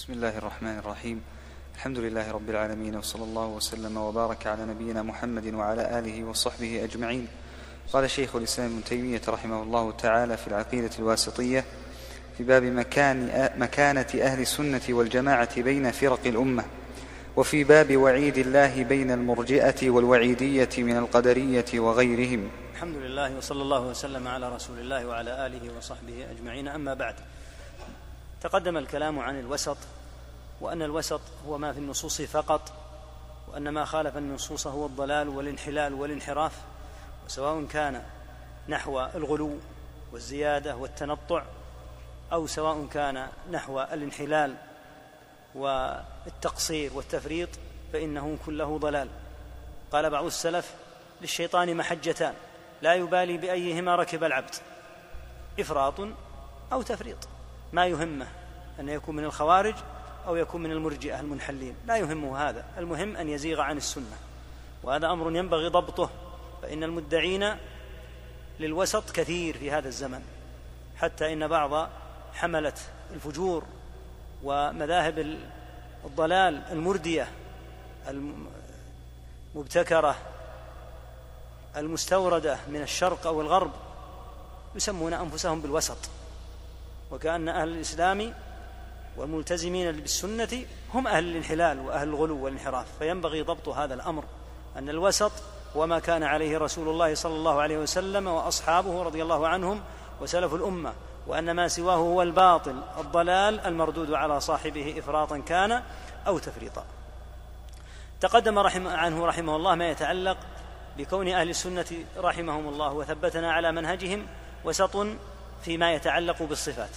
بسم الله الرحمن الرحيم الحمد لله رب العالمين وصلى الله وسلم وبارك على نبينا محمد وعلى اله وصحبه اجمعين قال شيخ الاسلام ابن تيميه رحمه الله تعالى في العقيده الواسطيه في باب مكان مكانه أهل السنة والجماعه بين فرق الامه وفي باب وعيد الله بين المرجئه والوعيديه من القدريه وغيرهم الحمد لله وصلى الله وسلم على رسول الله وعلى اله وصحبه اجمعين اما بعد تقدم الكلام عن الوسط وأن الوسط هو ما في النصوص فقط وأن ما خالف النصوص هو الضلال والانحلال والانحراف وسواء كان نحو الغلو والزيادة والتنطع أو سواء كان نحو الانحلال والتقصير والتفريط فإنه كله ضلال. قال بعض السلف للشيطان محجتان لا يبالي بأيهما ركب العبد إفراط أو تفريط ما يهمه. أن يكون من الخوارج أو يكون من المرجئة المنحلين. لا يهمه هذا. المهم أن يزيغ عن السنة. وهذا أمر ينبغي ضبطه. فإن المدعين للوسط كثير في هذا الزمن. حتى إن بعض حملة الفجور ومذاهب الضلال المردية المبتكرة المستوردة من الشرق أو الغرب يسمون أنفسهم بالوسط. وكأن أهل الإسلام والملتزمين بالسنة هم أهل الانحلال وأهل الغلو والانحراف فينبغي ضبط هذا الأمر أن الوسط وما كان عليه رسول الله صلى الله عليه وسلم وأصحابه رضي الله عنهم وسلف الأمة وأن ما سواه هو الباطل الضلال المردود على صاحبه افراطا كان أو تفريطا. تقدم رحم عنه رحمه الله ما يتعلق بكون أهل السنة رحمهم الله وثبتنا على منهجهم وسط فيما يتعلق بالصفات.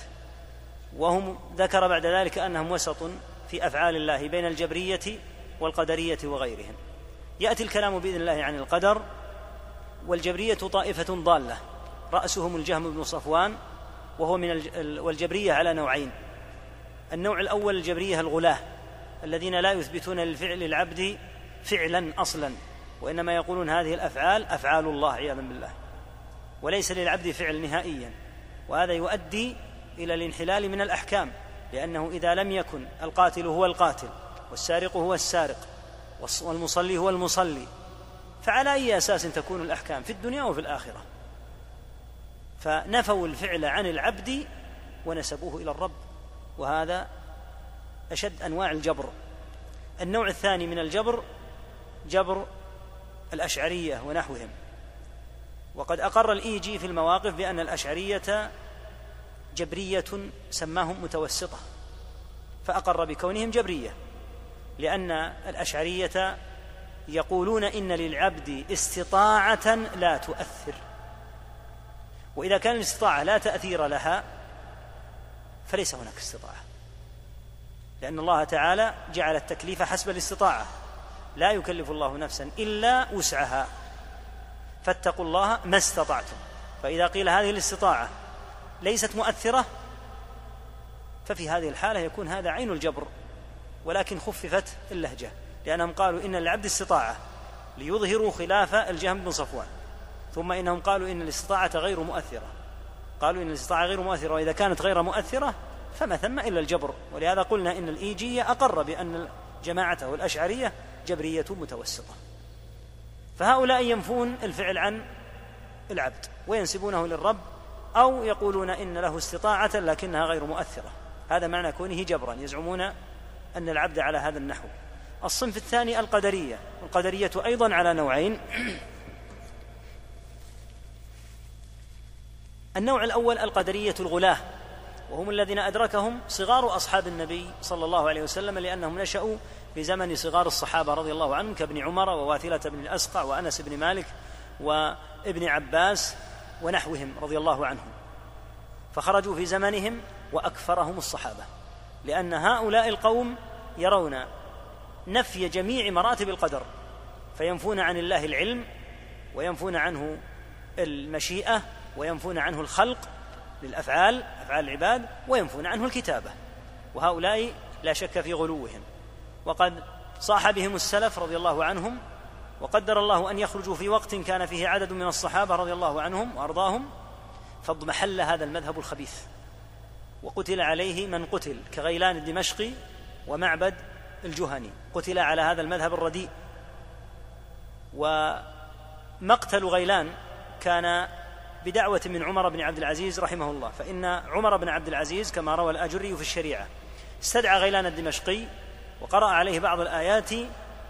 وهم ذكر بعد ذلك أنهم وسط في أفعال الله بين الجبرية والقدرية وغيرهم. يأتي الكلام بإذن الله عن القدر والجبرية طائفة ضالة. رأسهم الجهم بن صفوان وهو من والجبرية على نوعين. النوع الأول الجبرية الغلاه الذين لا يثبتون للفعل العبد فعلا أصلا وإنما يقولون هذه الأفعال أفعال الله عياذا بالله. وليس للعبد فعل نهائيا. وهذا يؤدي إلى الانحلال من الأحكام لأنه إذا لم يكن القاتل هو القاتل والسارق هو السارق والمصلي هو المصلي فعلى أي أساس تكون الأحكام؟ في الدنيا وفي الآخرة. فنفوا الفعل عن العبد ونسبوه إلى الرب وهذا أشد أنواع الجبر. النوع الثاني من الجبر جبر الأشعرية ونحوهم. وقد أقر الإيجي في المواقف بأن الأشعرية جبرية سماهم متوسطة فأقر بكونهم جبرية لأن الأشعرية يقولون إن للعبد استطاعة لا تؤثر وإذا كان الاستطاعة لا تأثير لها فليس هناك استطاعة لأن الله تعالى جعل التكليف حسب الاستطاعة لا يكلف الله نفسا إلا وسعها فاتقوا الله ما استطعتم فإذا قيل هذه الاستطاعة ليست مؤثرة ففي هذه الحالة يكون هذا عين الجبر ولكن خففت اللهجة لأنهم قالوا إن للعبد استطاعة ليظهروا خلاف الجهم بن صفوان ثم إنهم قالوا إن الاستطاعة غير مؤثرة قالوا إن الاستطاعة غير مؤثرة وإذا كانت غير مؤثرة فما ثم إلا الجبر ولهذا قلنا إن الإيجية أقر بأن جماعته الأشعرية جبرية متوسطة. فهؤلاء ينفون الفعل عن العبد وينسبونه للرب أو يقولون إن له استطاعة لكنها غير مؤثرة. هذا معنى كونه جبرا. يزعمون أن العبد على هذا النحو. الصنف الثاني القدرية. القدرية أيضا على نوعين. النوع الأول القدرية الغلاه. وهم الذين أدركهم صغار أصحاب النبي صلى الله عليه وسلم لأنهم نشأوا في زمن صغار الصحابة رضي الله عنهم كابن عمر وواثله بن الأسقع وأنس بن مالك وابن عباس ونحوهم رضي الله عنهم. فخرجوا في زمنهم واكثرهم الصحابة لأن هؤلاء القوم يرون نفي جميع مراتب القدر فينفون عن الله العلم وينفون عنه المشيئة وينفون عنه الخلق للأفعال أفعال العباد وينفون عنه الكتابة. وهؤلاء لا شك في غلوهم. وقد صاح بهم السلف رضي الله عنهم وقدر الله أن يخرجوا في وقت كان فيه عدد من الصحابة رضي الله عنهم وأرضاهم فاضمحل هذا المذهب الخبيث. وقتل عليه من قتل كغيلان الدمشقي ومعبد الجهني. قتل على هذا المذهب الرديء. ومقتل غيلان كان بدعوة من عمر بن عبد العزيز رحمه الله. فإن عمر بن عبد العزيز كما روى الآجري في الشريعة استدعى غيلان الدمشقي وقرأ عليه بعض الآيات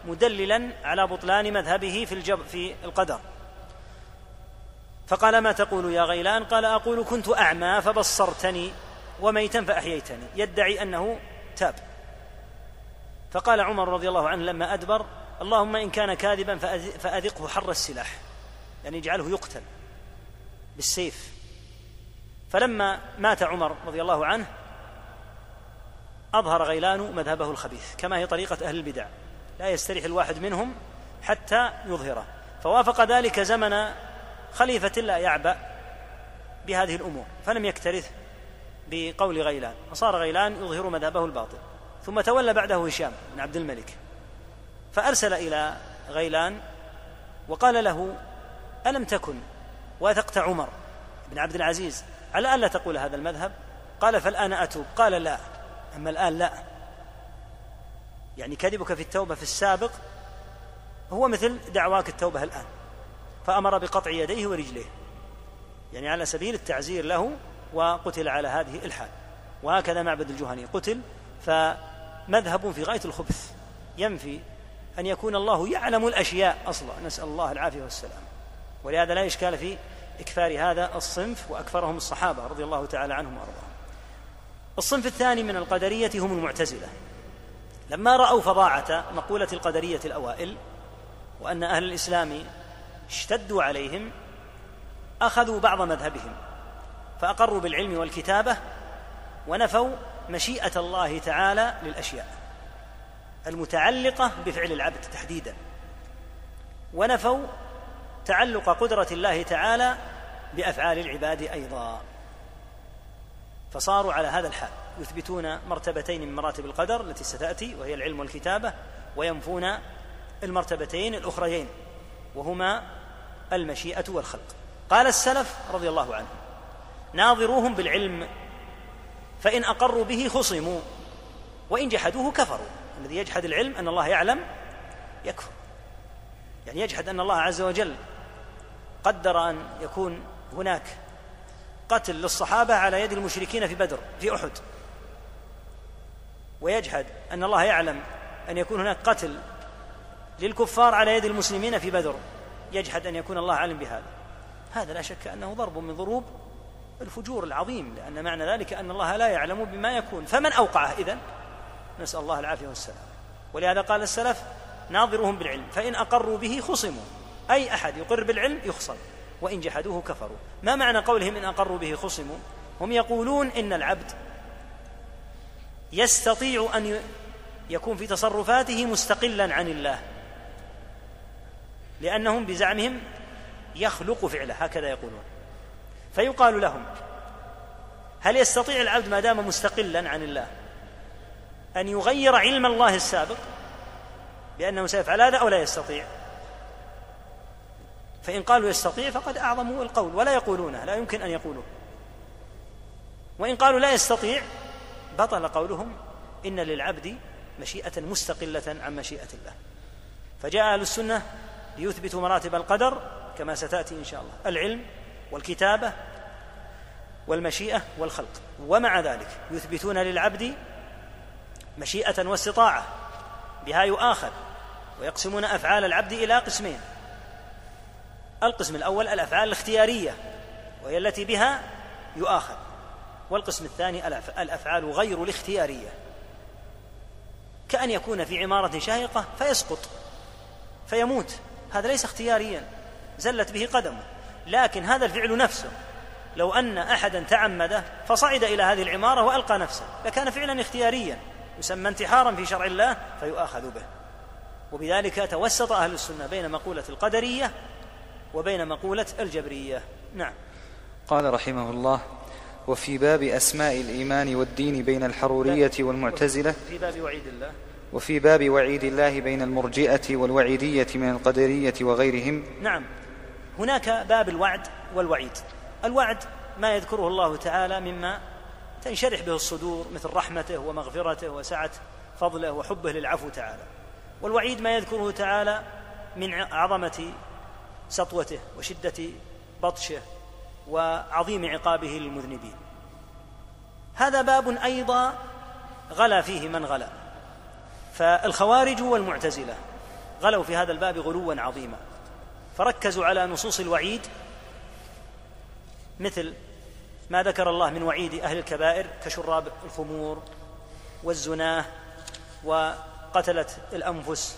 مدللا على بطلان مذهبه في الجب في القدر. فقال ما تقول يا غيلان؟ قال أقول كنت أعمى فبصرتني وميتا فأحييتني. يدعي أنه تاب. فقال عمر رضي الله عنه لما أدبر اللهم إن كان كاذبا فأذقه حر السلاح. يعني اجعله يقتل بالسيف. فلما مات عمر رضي الله عنه أظهر غيلان مذهبه الخبيث كما هي طريقة أهل البدع. لا يستريح الواحد منهم حتى يظهره. فوافق ذلك زمن خليفة لا يعبأ بهذه الأمور فلم يكترث بقول غيلان فصار غيلان يظهر مذهبه الباطل. ثم تولى بعده هشام بن عبد الملك فأرسل إلى غيلان وقال له ألم تكن واثقت عمر بن عبد العزيز على ألا تقول هذا المذهب؟ قال فالآن أتوب. قال لا أما الآن لا. يعني كذبك في التوبة في السابق هو مثل دعواك التوبة الآن. فأمر بقطع يديه ورجليه. يعني على سبيل التعزير له وقتل على هذه الحال. وهكذا معبد الجهني قتل فمذهب في غاية الخبث. ينفي أن يكون الله يعلم الأشياء أصلا. نسأل الله العافية والسلام. ولهذا لا إشكال في إكثار هذا الصنف وأكثرهم الصحابة رضي الله تعالى عنهم وأرضاهم. الصنف الثاني من القدرية هم المعتزلة. لما رأوا فظاعة مقولة القدرية الأوائل وأن أهل الإسلام اشتدوا عليهم أخذوا بعض مذهبهم فأقروا بالعلم والكتابة ونفوا مشيئة الله تعالى للأشياء المتعلقة بفعل العبد تحديدا. ونفوا تعلق قدرة الله تعالى بأفعال العباد أيضا. فصاروا على هذا الحال. يثبتون مرتبتين من مراتب القدر التي ستأتي وهي العلم والكتابة وينفون المرتبتين الأخريين وهما المشيئة والخلق. قال السلف رضي الله عنهم ناظروهم بالعلم فإن أقروا به خصموا وإن جحدوه كفروا. الذي يجحد العلم أن الله يعلم يكفر. يعني يجحد أن الله عز وجل قدر أن يكون هناك قتل للصحابة على يد المشركين في بدر في أحد. ويجحد أن الله يعلم أن يكون هناك قتل للكفار على يد المسلمين في بدر. يجحد أن يكون الله عالم بهذا. هذا لا شك أنه ضرب من ضروب الفجور العظيم لأن معنى ذلك أن الله لا يعلم بما يكون. فمن أوقعه؟ إذن نسأل الله العافية والسلام. ولهذا قال السلف ناظرهم بالعلم فإن أقروا به خصموا. أي أحد يقر بالعلم يخصم. وإن جحدوه كفروا. ما معنى قولهم إن أقروا به خصموا؟ هم يقولون إن العبد يستطيع أن يكون في تصرفاته مستقلا عن الله لأنهم بزعمهم يخلق فعله هكذا يقولون. فيقال لهم هل يستطيع العبد ما دام مستقلا عن الله أن يغير علم الله السابق بأنه سيفعل هذا أو لا يستطيع؟ فإن قالوا يستطيع فقد أعظموا القول ولا يقولونه لا يمكن أن يقولوه. وإن قالوا لا يستطيع بطل قولهم إن للعبد مشيئة مستقلة عن مشيئة الله. فجاء أهل السنة ليثبتوا مراتب القدر كما ستأتي إن شاء الله. العلم والكتابة والمشيئة والخلق. ومع ذلك يثبتون للعبد مشيئة واستطاعة بها يؤاخذ ويقسمون أفعال العبد إلى قسمين. القسم الأول الأفعال الاختيارية وهي التي بها يؤاخذ. والقسم الثاني الأفعال غير الاختيارية. كأن يكون في عمارة شاهقة فيسقط فيموت. هذا ليس اختياريا زلت به قدمه. لكن هذا الفعل نفسه. لو أن أحدا تعمده فصعد إلى هذه العمارة وألقى نفسه. لكان فعلا اختياريا يسمى انتحارا في شرع الله فيؤاخذ به. وبذلك توسط أهل السنة بين مقولة القدرية وبين مقولة الجبرية. نعم. قال رحمه الله وفي باب أسماء الإيمان والدين بين الحرورية والمعتزلة. في باب وعيد الله. وفي باب وعيد الله بين المرجئة والوعيدية من القدرية وغيرهم. نعم. هناك باب الوعد والوعيد. الوعد ما يذكره الله تعالى مما تنشرح به الصدور مثل رحمته ومغفرته وسعة فضله وحبه للعفو تعالى. والوعيد ما يذكره تعالى من عظمة سطوته وشدة بطشه وعظيم عقابه للمذنبين. هذا باب أيضا غلا فيه من غلا. فالخوارج والمعتزلة غلوا في هذا الباب غلوا عظيما. فركزوا على نصوص الوعيد مثل ما ذكر الله من وعيد أهل الكبائر كشراب الخمور والزناه وقتله الأنفس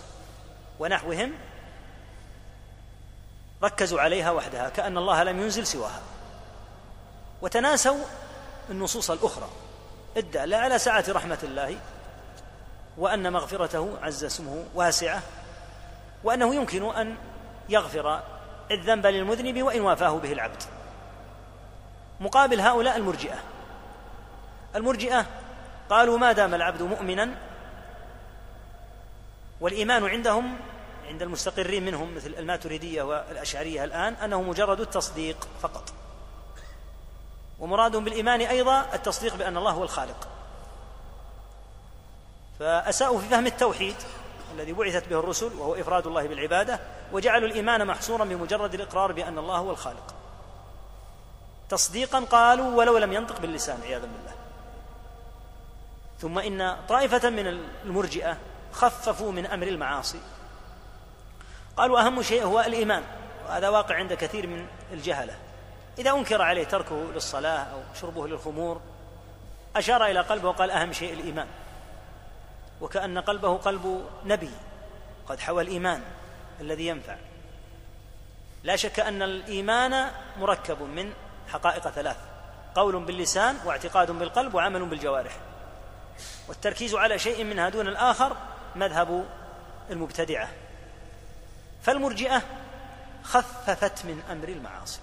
ونحوهم ركزوا عليها وحدها كأن الله لم ينزل سواها. وتناسوا النصوص الأخرى. الداله على سعه رحمة الله وأن مغفرته عز اسمه واسعة وأنه يمكن أن يغفر الذنب للمذنب وإن وافاه به العبد. مقابل هؤلاء المرجئة. المرجئة قالوا ما دام العبد مؤمنا والإيمان عندهم عند المستقرين منهم مثل الماتريدية والأشعرية الآن أنه مجرد التصديق فقط. ومرادهم بالإيمان أيضا التصديق بأن الله هو الخالق. فأساءوا في فهم التوحيد الذي بعثت به الرسل وهو إفراد الله بالعبادة وجعلوا الإيمان محصورا بمجرد الإقرار بأن الله هو الخالق. تصديقا قالوا ولو لم ينطق باللسان عياذا بالله. ثم إن طائفة من المرجئة خففوا من أمر المعاصي قالوا أهم شيء هو الإيمان وهذا واقع عند كثير من الجهلة. إذا أنكر عليه تركه للصلاة أو شربه للخمور أشار إلى قلبه وقال أهم شيء الإيمان. وكأن قلبه قلب نبي قد حوى الإيمان الذي ينفع. لا شك أن الإيمان مركب من حقائق ثلاث قول باللسان واعتقاد بالقلب وعمل بالجوارح. والتركيز على شيء منها دون الآخر مذهب المبتدعة. فالمرجئة خففت من أمر المعاصي.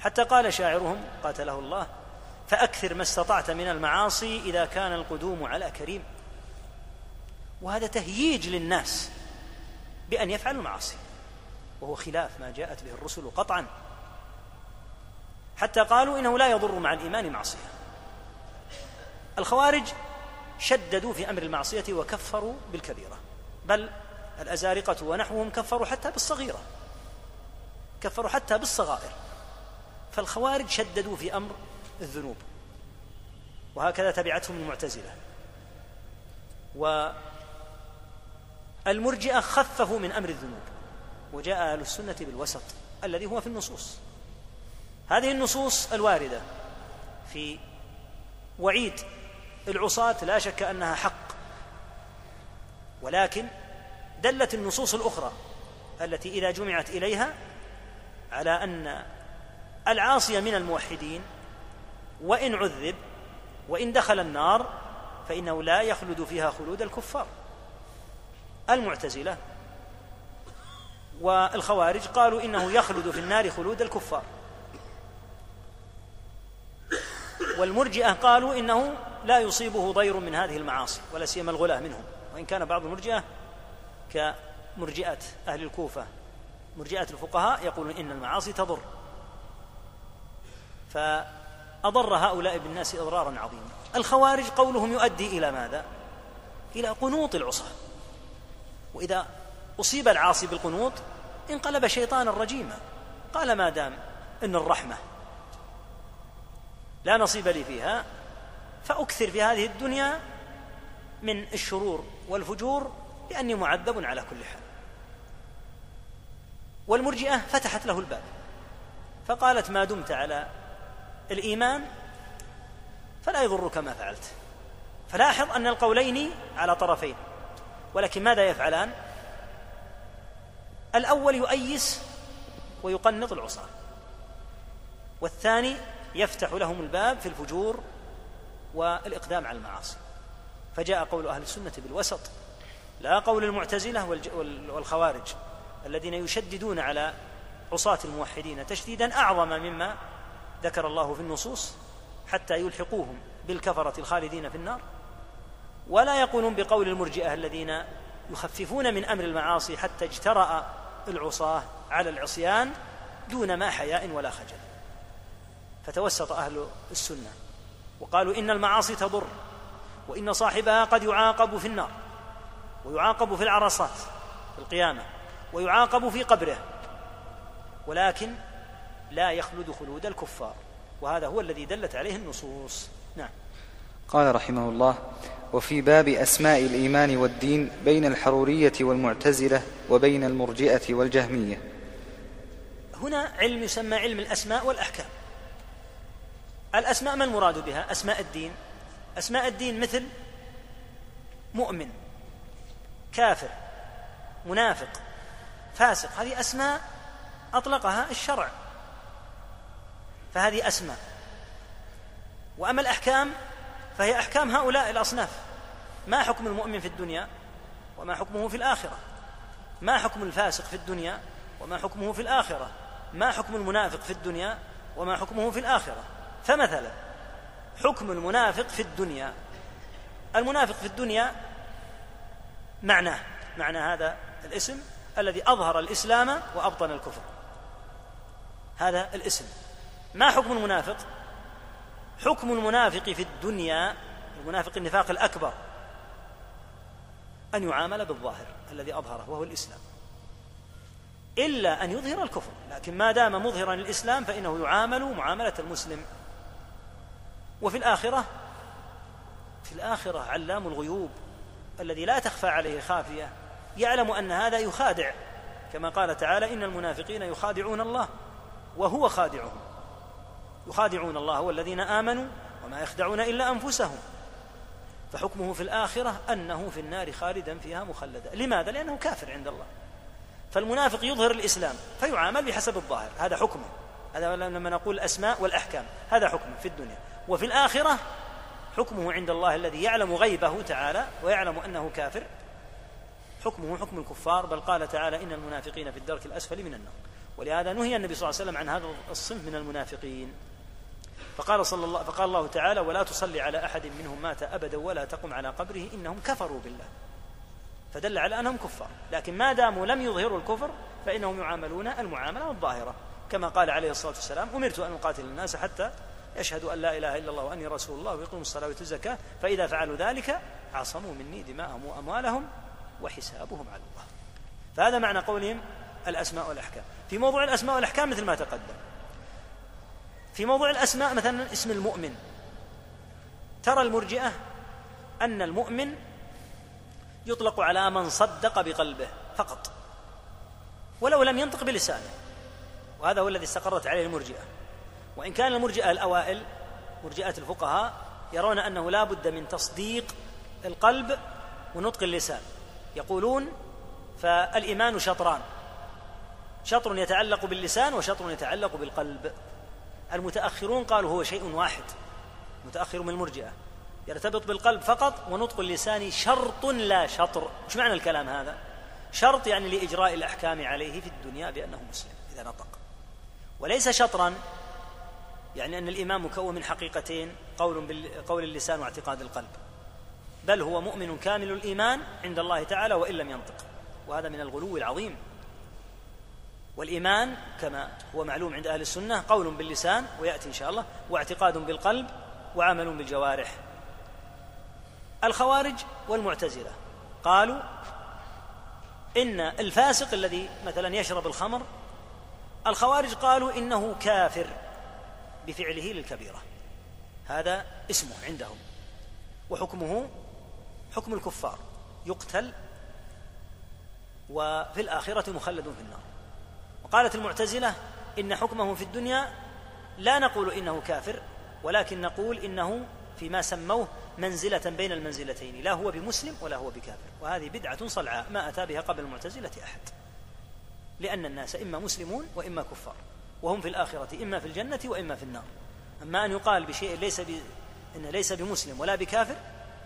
حتى قال شاعرهم قاتله الله فأكثر ما استطعت من المعاصي إذا كان القدوم على كريم. وهذا تهييج للناس بأن يفعلوا المعاصي. وهو خلاف ما جاءت به الرسل قطعا. حتى قالوا إنه لا يضر مع الإيمان معصية. الخوارج شددوا في أمر المعصية وكفروا بالكبيرة. بل الأزارقة ونحوهم كفروا حتى بالصغيرة. كفروا حتى بالصغائر. فالخوارج شددوا في أمر الذنوب. وهكذا تبعتهم المعتزلة. والمرجئة خففوا من أمر الذنوب. وجاء أهل السنة بالوسط الذي هو في النصوص. هذه النصوص الواردة في وعيد العصاة لا شك أنها حق. ولكن دلت النصوص الأخرى التي إذا جمعت إليها على أن العاصي من الموحدين وإن عذب وإن دخل النار فإنه لا يخلد فيها خلود الكفار. المعتزلة والخوارج قالوا إنه يخلد في النار خلود الكفار. والمرجئة قالوا إنه لا يصيبه ضير من هذه المعاصي ولا سيما الغلاة منهم. وإن كان بعض المرجئة كمرجئه أهل الكوفة مرجئة الفقهاء يقولون إن المعاصي تضر. فأضر هؤلاء بالناس أضرارا عظيما الخوارج قولهم يؤدي إلى ماذا؟ إلى قنوط العصاة. وإذا أصيب العاصي بالقنوط انقلب شيطانا رجيما. قال ما دام إن الرحمة لا نصيب لي فيها فأكثر في هذه الدنيا من الشرور والفجور لأني معذب على كل حال. والمرجئة فتحت له الباب فقالت ما دمت على الإيمان فلا يضرك ما فعلت. فلاحظ أن القولين على طرفين ولكن ماذا يفعلان؟ الأول يؤيس ويقنط العصاة والثاني يفتح لهم الباب في الفجور والإقدام على المعاصي. فجاء قول أهل السنة بالوسط لا قول المعتزلة والخوارج الذين يشددون على عصاة الموحدين تشديدا أعظم مما ذكر الله في النصوص حتى يلحقوهم بالكفرة الخالدين في النار. ولا يقولون بقول المرجئة الذين يخففون من أمر المعاصي حتى اجترأ العصاة على العصيان دون ما حياء ولا خجل. فتوسط أهل السنة وقالوا إن المعاصي تضر وإن صاحبها قد يعاقب في النار. ويعاقب في العرصات في القيامة ويعاقب في قبره ولكن لا يخلد خلود الكفار وهذا هو الذي دلت عليه النصوص. نعم. قال رحمه الله وفي باب أسماء الإيمان والدين بين الحرورية والمعتزلة وبين المرجئة والجهمية. هنا علم يسمى علم الأسماء والأحكام. الأسماء ما المراد بها؟ أسماء الدين. أسماء الدين مثل مؤمن كافر منافق فاسق هذه أسماء أطلقها الشرع. فهذه أسماء. وأما الأحكام فهي أحكام هؤلاء الأصناف. ما حكم المؤمن في الدنيا وما حكمه في الآخرة؟ ما حكم الفاسق في الدنيا وما حكمه في الآخرة؟ ما حكم المنافق في الدنيا وما حكمه في الآخرة؟ فمثلا حكم المنافق في الدنيا. المنافق في الدنيا معناه معنى هذا الاسم الذي أظهر الإسلام وأبطن الكفر. هذا الاسم. ما حكم المنافق؟ حكم المنافق في الدنيا المنافق النفاق الأكبر أن يعامل بالظاهر الذي أظهره وهو الإسلام. إلا أن يظهر الكفر. لكن ما دام مظهرا الاسلام فإنه يعامل معاملة المسلم. وفي الآخرة في الآخرة علام الغيوب. الذي لا تخفى عليه خافية يعلم أن هذا يخادع. كما قال تعالى إن المنافقين يخادعون الله وهو خادعهم. يخادعون الله والذين آمنوا وما يخدعون إلا أنفسهم. فحكمه في الآخرة أنه في النار خالدا فيها مخلدا. لماذا؟ لأنه كافر عند الله. فالمنافق يظهر الإسلام فيعامل بحسب الظاهر. هذا حكمه. هذا لما نقول الأسماء والأحكام هذا حكمه في الدنيا. وفي الآخرة حكمه عند الله الذي يعلم غيبه تعالى ويعلم أنه كافر. حكمه حكم الكفار بل قال تعالى إن المنافقين في الدرك الأسفل من النار. ولهذا نهي النبي صلى الله عليه وسلم عن هذا الصنف من المنافقين. فقال صلى الله فقال الله تعالى ولا تصلي على أحد منهم مات أبدا ولا تقم على قبره إنهم كفروا بالله. فدل على أنهم كفار. لكن ما داموا لم يظهروا الكفر فإنهم يعاملون المعاملة الظاهرة. كما قال عليه الصلاة والسلام أمرت أن أقاتل الناس حتى يشهدوا أن لا إله إلا الله وأني رسول الله ويقيموا الصلاة ويؤتوا الزكاة فإذا فعلوا ذلك عصموا مني دماءهم وأموالهم وحسابهم على الله. فهذا معنى قولهم الأسماء والأحكام. في موضوع الأسماء والأحكام مثل ما تقدم. في موضوع الأسماء مثلا اسم المؤمن. ترى المرجئة أن المؤمن يطلق على من صدق بقلبه فقط ولو لم ينطق بلسانه وهذا هو الذي استقرت عليه المرجئة. وإن كان المرجئة الأوائل مرجئة الفقهاء يرون أنه لا بد من تصديق القلب ونطق اللسان. يقولون فالإيمان شطران. شطر يتعلق باللسان وشطر يتعلق بالقلب. المتأخرون قالوا هو شيء واحد متأخر من المرجئة. يرتبط بالقلب فقط ونطق اللسان شرط لا شطر. وش معنى الكلام هذا؟ شرط يعني لإجراء الأحكام عليه في الدنيا بأنه مسلم إذا نطق. وليس شطرا يعني أن الإيمان مكون من حقيقتين قول, قول اللسان واعتقاد القلب. بل هو مؤمن كامل الإيمان عند الله تعالى وإن لم ينطق. وهذا من الغلو العظيم. والإيمان كما هو معلوم عند أهل السنة قول باللسان ويأتي إن شاء الله واعتقاد بالقلب وعمل بالجوارح. الخوارج والمعتزلة قالوا إن الفاسق الذي مثلا يشرب الخمر الخوارج قالوا إنه كافر. بفعله للكبيرة. هذا اسمه عندهم. وحكمه حكم الكفار. يقتل وفي الآخرة مخلد في النار. وقالت المعتزلة إن حكمه في الدنيا لا نقول إنه كافر ولكن نقول إنه فيما سموه منزلة بين المنزلتين لا هو بمسلم ولا هو بكافر. وهذه بدعة صلعاء ما أتى بها قبل المعتزلة أحد. لأن الناس إما مسلمون وإما كفار. وهم في الآخرة إما في الجنة وإما في النار. أما أن يقال بشيء ليس ب... إن ليس بمسلم ولا بكافر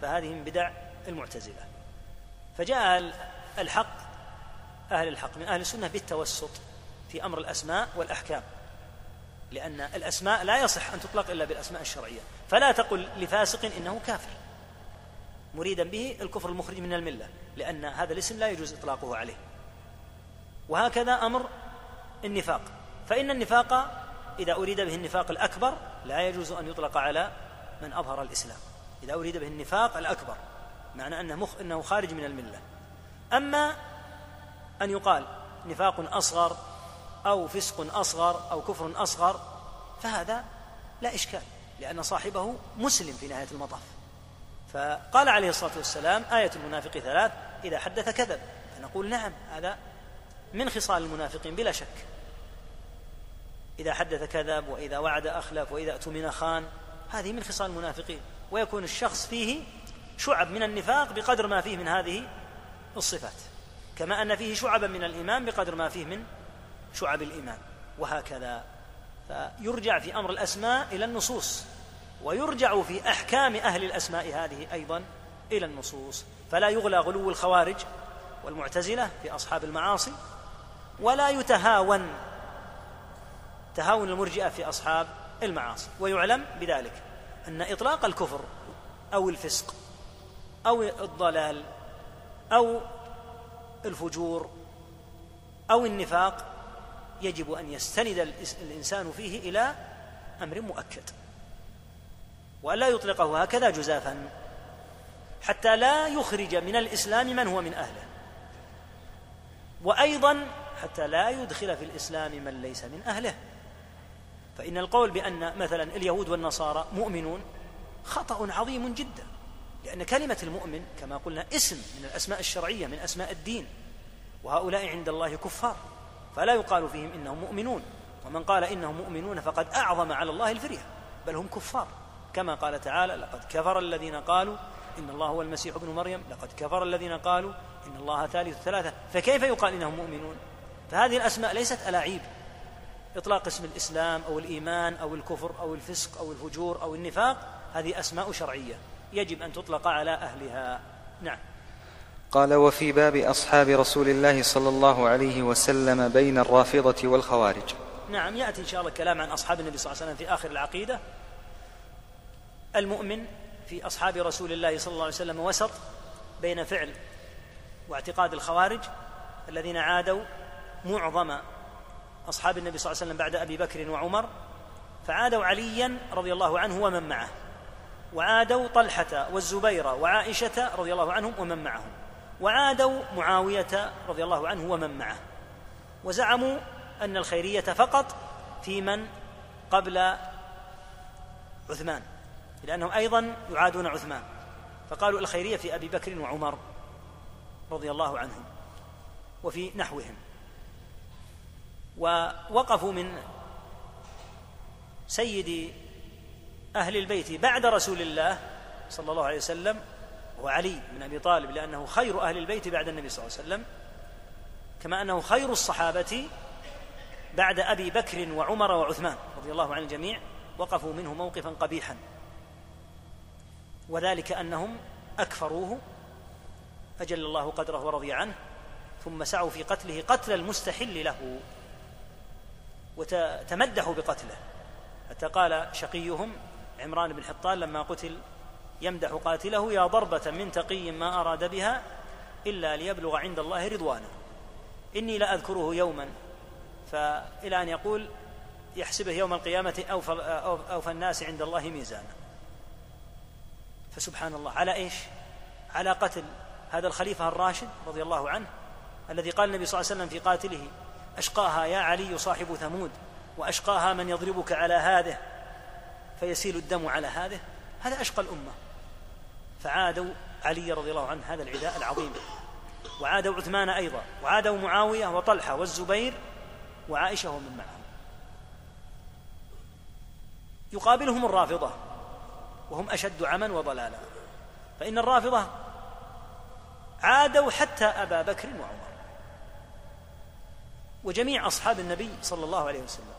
فهذه من بدع المعتزلة. فجاء الحق أهل الحق من أهل السنة بالتوسط في أمر الأسماء والأحكام. لأن الأسماء لا يصح أن تطلق إلا بالأسماء الشرعية. فلا تقل لفاسق إنه كافر. مريدا به الكفر المخرج من الملة لأن هذا الاسم لا يجوز إطلاقه عليه. وهكذا أمر النفاق. فإن النفاق إذا أريد به النفاق الأكبر لا يجوز أن يطلق على من أظهر الإسلام. إذا أريد به النفاق الأكبر معنى أنه, مخ أنه خارج من الملة. أما أن يقال نفاق أصغر أو فسق أصغر أو كفر أصغر فهذا لا إشكال لأن صاحبه مسلم في نهاية المطاف. فقال عليه الصلاة والسلام آية المنافق ثلاث إذا حدث كذب فنقول نعم هذا من خصال المنافقين بلا شك. إذا حدث كذب وإذا وعد أخلف وإذا اؤتمن خان هذه من خصال المنافقين. ويكون الشخص فيه شعب من النفاق بقدر ما فيه من هذه الصفات. كما أن فيه شعبا من الإيمان بقدر ما فيه من شعب الإيمان. وهكذا فيرجع في أمر الأسماء إلى النصوص. ويرجع في أحكام أهل الأسماء هذه أيضا إلى النصوص. فلا يغلى غلو الخوارج والمعتزلة في أصحاب المعاصي ولا يتهاون تهاون المرجئة في أصحاب المعاصي ويعلم بذلك أن إطلاق الكفر أو الفسق أو الضلال أو الفجور أو النفاق يجب أن يستند الإنسان فيه إلى أمر مؤكد. وألا يطلقه هكذا جزافا حتى لا يخرج من الإسلام من هو من أهله. وأيضا حتى لا يدخل في الإسلام من ليس من أهله. فإن القول بأن مثلا اليهود والنصارى مؤمنون خطأ عظيم جدا لأن كلمة المؤمن كما قلنا اسم من الأسماء الشرعية من أسماء الدين وهؤلاء عند الله كفار فلا يقال فيهم إنهم مؤمنون. ومن قال إنهم مؤمنون فقد أعظم على الله الفرية بل هم كفار. كما قال تعالى لقد كفر الذين قالوا إن الله هو المسيح ابن مريم لقد كفر الذين قالوا إن الله ثالث ثلاثة فكيف يقال إنهم مؤمنون؟ فهذه الأسماء ليست ألاعيب. إطلاق اسم الإسلام أو الإيمان أو الكفر أو الفسق أو الفجور أو النفاق هذه أسماء شرعية. يجب أن تطلق على أهلها. نعم. قال وفي باب أصحاب رسول الله صلى الله عليه وسلم بين الرافضة والخوارج. نعم يأتي إن شاء الله الكلام عن أصحاب النبي صلى الله عليه وسلم في آخر العقيدة. المؤمن في أصحاب رسول الله صلى الله عليه وسلم وسط بين فعل واعتقاد الخوارج الذين عادوا معظم أصحاب النبي صلى الله عليه وسلم بعد أبي بكر وعمر فعادوا عليا رضي الله عنه ومن معه وعادوا طلحة والزبير وعائشة رضي الله عنهم ومن معهم وعادوا معاوية رضي الله عنه ومن معه وزعموا أن الخيرية فقط في من قبل عثمان لأنهم أيضا يعادون عثمان فقالوا الخيرية في أبي بكر وعمر رضي الله عنهم وفي نحوهم. ووقفوا من سيد أهل البيت بعد رسول الله صلى الله عليه وسلم هو علي بن أبي طالب لأنه خير أهل البيت بعد النبي صلى الله عليه وسلم كما أنه خير الصحابة بعد أبي بكر وعمر وعثمان رضي الله عن الجميع وقفوا منه موقفا قبيحا. وذلك أنهم أكفروه أجل الله قدره ورضي عنه ثم سعوا في قتله قتل المستحل له. وتمدحوا بقتله. حتى قال شقيهم عمران بن حطان لما قتل يمدح قاتله يا ضربة من تقي ما أراد بها إلا ليبلغ عند الله رضوانا إني لأذكره يوما. فإلى أن يقول يحسبه يوم القيامة أوفى, أوفى الناس عند الله ميزانا فسبحان الله على إيش؟ على قتل هذا الخليفة الراشد رضي الله عنه الذي قال النبي صلى الله عليه وسلم في قاتله أشقاها يا علي صاحب ثمود وأشقاها من يضربك على هذه فيسيل الدم على هذه. هذا أشقى الأمة. فعادوا علي رضي الله عنه هذا العداء العظيم. وعادوا عثمان أيضا وعادوا معاوية وطلحة والزبير وعائشة ومن معهم. يقابلهم الرافضة وهم أشد عما وضلالا. فإن الرافضة عادوا حتى أبا بكر وعمر. وجميع أصحاب النبي صلى الله عليه وسلم.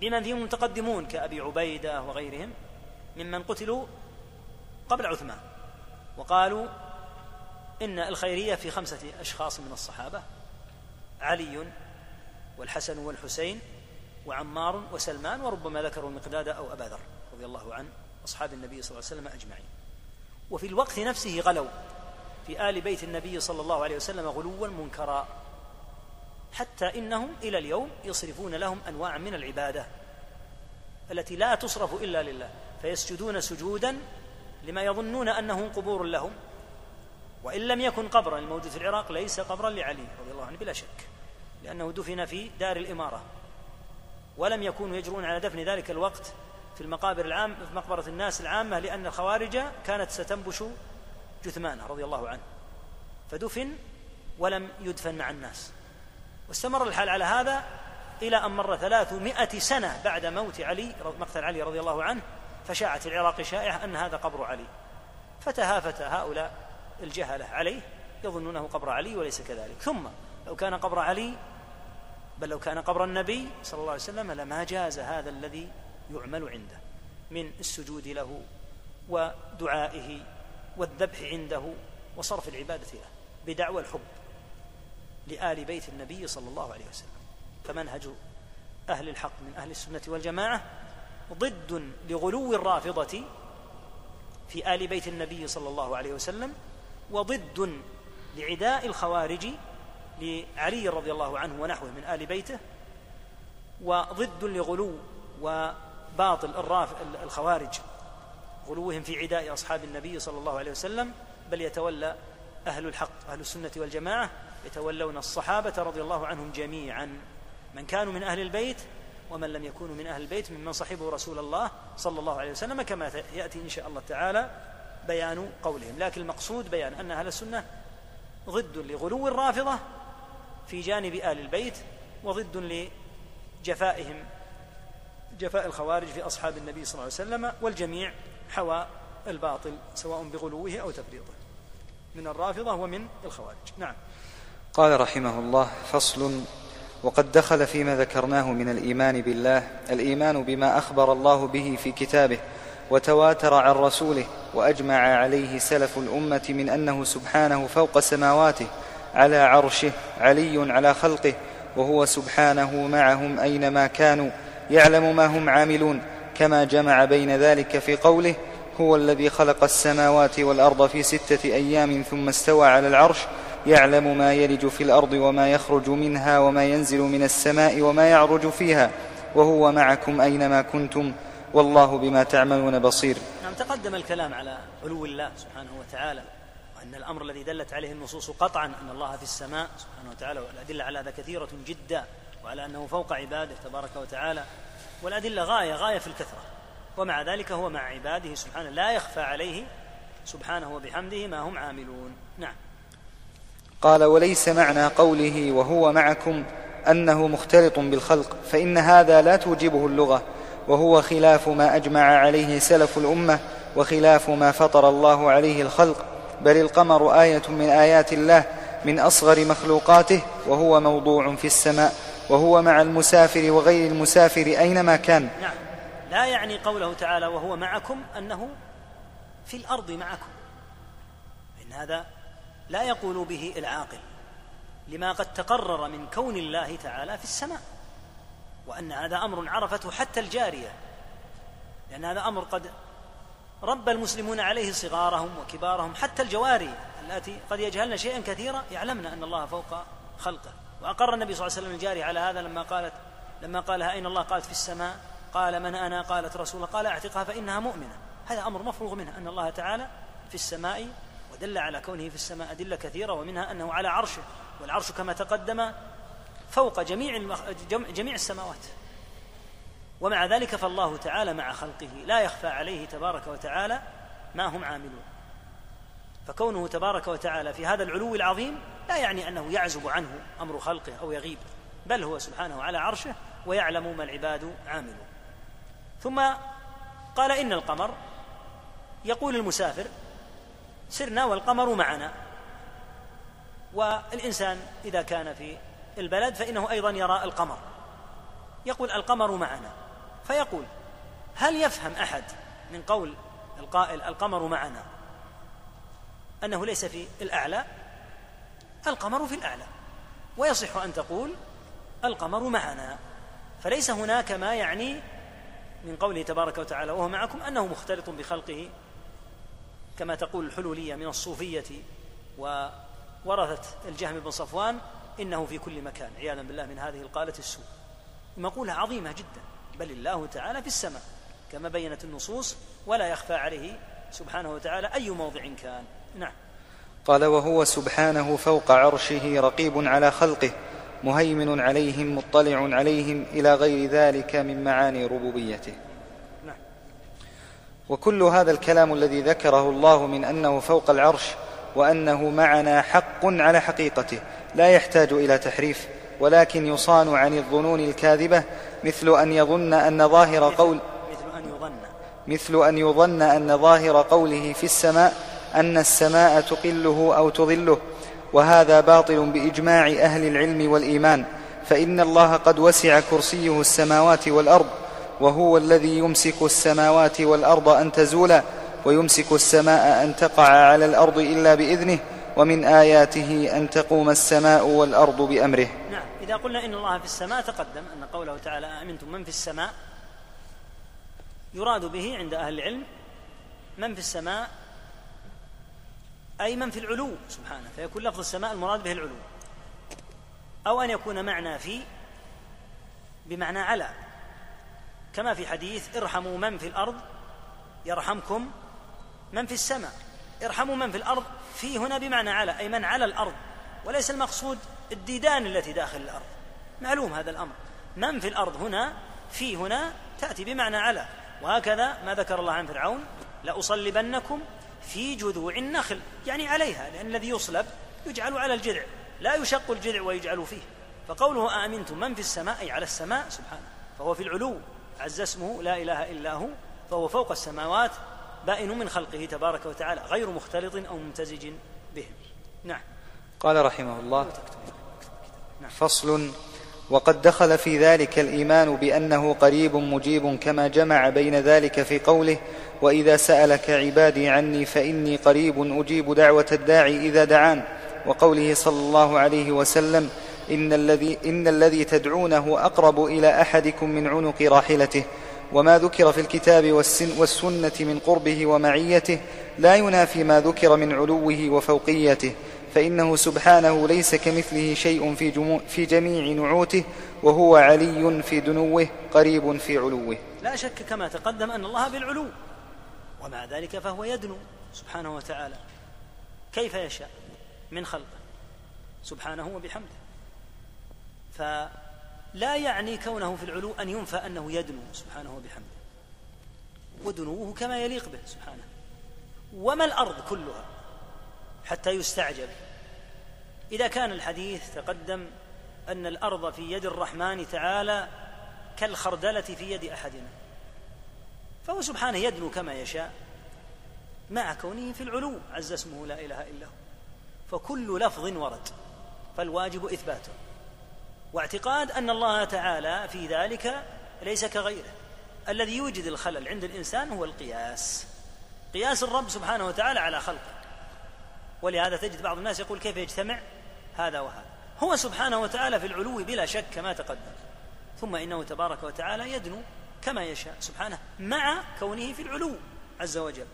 بمن فيهم المتقدمون كأبي عبيدة وغيرهم ممن قتلوا قبل عثمان وقالوا إن الخيرية في خمسة أشخاص من الصحابة علي والحسن والحسين وعمار وسلمان وربما ذكروا المقداد أو أبا ذر رضي الله عنه أصحاب النبي صلى الله عليه وسلم أجمعين. وفي الوقت نفسه غلوا في آل بيت النبي صلى الله عليه وسلم غلوا منكرا. حتى إنهم إلى اليوم يصرفون لهم أنواع من العبادة التي لا تصرف إلا لله فيسجدون سجودا لما يظنون أنه قبور لهم وإن لم يكن قبرا الموجود في العراق ليس قبرا لعلي رضي الله عنه بلا شك لأنه دفن في دار الإمارة ولم يكونوا يجرون على دفن ذلك الوقت في المقابر العام في مقبرة الناس العامة لأن الخوارج كانت ستنبش جثمانه رضي الله عنه فدفن ولم يدفن مع الناس. واستمر الحال على هذا إلى أن مر ثلاثمائة سنة بعد موت علي مقتل علي رضي الله عنه فشاعت العراق شائعة أن هذا قبر علي. فتهافت هؤلاء الجهلة عليه يظنونه قبر علي وليس كذلك. ثم لو كان قبر علي بل لو كان قبر النبي صلى الله عليه وسلم لما جاز هذا الذي يعمل عنده من السجود له ودعائه والذبح عنده وصرف العبادة له بدعوى الحب. لآل بيت النبي صلى الله عليه وسلم. فمنهج أهل الحق من أهل السنة والجماعة ضد لغلو الرافضة في آل بيت النبي صلى الله عليه وسلم وضد لعداء الخوارج لعلي رضي الله عنه ونحوه من آل بيته وضد لغلو وباطل الخوارج غلوهم في عداء أصحاب النبي صلى الله عليه وسلم بل يتولى أهل الحق أهل السنة والجماعة يتولون الصحابة رضي الله عنهم جميعا من كانوا من أهل البيت ومن لم يكونوا من أهل البيت ممن صحبوا رسول الله صلى الله عليه وسلم كما يأتي إن شاء الله تعالى بيان قولهم. لكن المقصود بيان أن أهل السنة ضد لغلو الرافضة في جانب آل البيت وضد لجفائهم جفاء الخوارج في أصحاب النبي صلى الله عليه وسلم والجميع حوى الباطل سواء بغلوه أو تفريطه من الرافضة ومن الخوارج. نعم. قال رحمه الله فصل وقد دخل فيما ذكرناه من الإيمان بالله الإيمان بما أخبر الله به في كتابه وتواتر عن رسوله وأجمع عليه سلف الأمة من أنه سبحانه فوق سماواته على عرشه علي على خلقه وهو سبحانه معهم أينما كانوا يعلم ما هم عاملون كما جمع بين ذلك في قوله هو الذي خلق السماوات والأرض في ستة أيام ثم استوى على العرش يعلم ما يلج في الأرض وما يخرج منها وما ينزل من السماء وما يعرج فيها. وهو معكم أينما كنتم. والله بما تعملون بصير. نعم تقدم الكلام على علو الله سبحانه وتعالى وأن الأمر الذي دلت عليه النصوص قطعا أن الله في السماء سبحانه وتعالى والأدلة على هذا كثيرة جدا وعلى أنه فوق عباده تبارك وتعالى. والأدلة غاية غاية في الكثرة. ومع ذلك هو مع عباده سبحانه لا يخفى عليه سبحانه وبحمده ما هم عاملون. نعم. قال وليس معنى قوله وهو معكم أنه مختلط بالخلق فإن هذا لا توجبه اللغة وهو خلاف ما أجمع عليه سلف الأمة وخلاف ما فطر الله عليه الخلق بل القمر آية من آيات الله من أصغر مخلوقاته وهو موضوع في السماء وهو مع المسافر وغير المسافر أينما كان. نعم. لا يعني قوله تعالى وهو معكم أنه في الأرض معكم. إن هذا لا يقول به العاقل لما قد تقرر من كون الله تعالى في السماء وأن هذا أمر عرفته حتى الجارية لأن هذا أمر قد ربى المسلمون عليه صغارهم وكبارهم حتى الجواري التي قد يجهلن شيئا كثيرا يعلمن أن الله فوق خلقه. وأقر النبي صلى الله عليه وسلم الجارية على هذا لما قالت لما قالها أين الله؟ قالت في السماء. قال من أنا؟ قالت رسول الله. قال أعتقها فإنها مؤمنة. هذا أمر مفروغ منه أن الله تعالى في السماء ودل على كونه في السماء أدلة كثيرة ومنها أنه على عرشه والعرش كما تقدم فوق جميع المخ... جميع السماوات. ومع ذلك فالله تعالى مع خلقه لا يخفى عليه تبارك وتعالى ما هم عاملون. فكونه تبارك وتعالى في هذا العلو العظيم لا يعني أنه يعزب عنه أمر خلقه أو يغيب بل هو سبحانه على عرشه ويعلم ما العباد عاملون. ثم قال إن القمر يقول المسافر سرنا والقمر معنا. والإنسان إذا كان في البلد فإنه أيضا يرى القمر. يقول القمر معنا. فيقول هل يفهم أحد من قول القائل القمر معنا أنه ليس في الأعلى؟ القمر في الأعلى. ويصح أن تقول القمر معنا. فليس هناك ما يعني من قوله تبارك وتعالى وهو معكم أنه مختلط بخلقه كما تقول الحلولية من الصوفية وورثة الجهم بن صفوان إنه في كل مكان عياذا بالله من هذه القالة السوء. مقولة عظيمة جدا بل الله تعالى في السماء كما بينت النصوص ولا يخفى عليه سبحانه وتعالى أي موضع كان. نعم. قال وهو سبحانه فوق عرشه رقيب على خلقه مهيمن عليهم مطلع عليهم إلى غير ذلك من معاني ربوبيته. وكل هذا الكلام الذي ذكره الله من أنه فوق العرش وأنه معنا حق على حقيقته لا يحتاج إلى تحريف ولكن يصان عن الظنون الكاذبة مثل أن يظن أن ظاهر قول مثل أن يظن. مثل أن يظن أن ظاهر قوله في السماء أن السماء تقله أو تظله وهذا باطل بإجماع أهل العلم والإيمان فإن الله قد وسع كرسيه السماوات والأرض وهو الذي يمسك السماوات والأرض أن تزولا ويمسك السماء أن تقع على الأرض إلا بإذنه ومن آياته أن تقوم السماء والأرض بأمره. نعم إذا قلنا إن الله في السماء تقدم أن قوله تعالى امنتم من في السماء؟ يراد به عند أهل العلم من في السماء أي من في العلو سبحانه فيكون لفظ السماء المراد به العلو. أو أن يكون معنى في بمعنى على. كما في حديث ارحموا من في الأرض يرحمكم من في السماء. ارحموا من في الأرض في هنا بمعنى على أي من على الأرض. وليس المقصود الديدان التي داخل الأرض. معلوم هذا الأمر. من في الأرض هنا في هنا تأتي بمعنى على. وهكذا ما ذكر الله عن فرعون لأصلبنكم في جذوع النخل. يعني عليها لأن الذي يصلب يجعل على الجذع. لا يشق الجذع ويجعل فيه. فقوله آمنتم من في السماء أي على السماء سبحانه. فهو في العلو. عز اسمه لا إله إلا هو فهو فوق السماوات بائن من خلقه تبارك وتعالى غير مختلط أو ممتزج بهم نعم قال رحمه الله. فصل وقد دخل في ذلك الإيمان بأنه قريب مجيب كما جمع بين ذلك في قوله وإذا سألك عبادي عني فإني قريب أجيب دعوة الداعي إذا دعان وقوله صلى الله عليه وسلم إن الذي إن الذي تدعونه أقرب إلى أحدكم من عنق راحلته وما ذكر في الكتاب والسنة من قربه ومعيته لا ينافي ما ذكر من علوه وفوقيته فإنه سبحانه ليس كمثله شيء في, في جميع نعوته وهو علي في دنوه قريب في علوه. لا شك كما تقدم أن الله بالعلو ومع ذلك فهو يدنو سبحانه وتعالى كيف يشاء من خلقه سبحانه وبحمده. فلا يعني كونه في العلو أن ينفى أنه يدنو سبحانه وبحمده. ودنوه كما يليق به سبحانه. وما الأرض كلها حتى يستعجب إذا كان الحديث تقدم أن الأرض في يد الرحمن تعالى كالخردلة في يد أحدنا. فهو سبحانه يدنو كما يشاء مع كونه في العلو عز اسمه لا إله إلا هو. فكل لفظ ورد فالواجب إثباته. واعتقاد أن الله تعالى في ذلك ليس كغيره. الذي يوجد الخلل عند الإنسان هو القياس. قياس الرب سبحانه وتعالى على خلقه. ولهذا تجد بعض الناس يقول كيف يجتمع هذا وهذا؟ هو سبحانه وتعالى في العلو بلا شك كما تقدم. ثم إنه تبارك وتعالى يدنو كما يشاء سبحانه مع كونه في العلو عز وجل.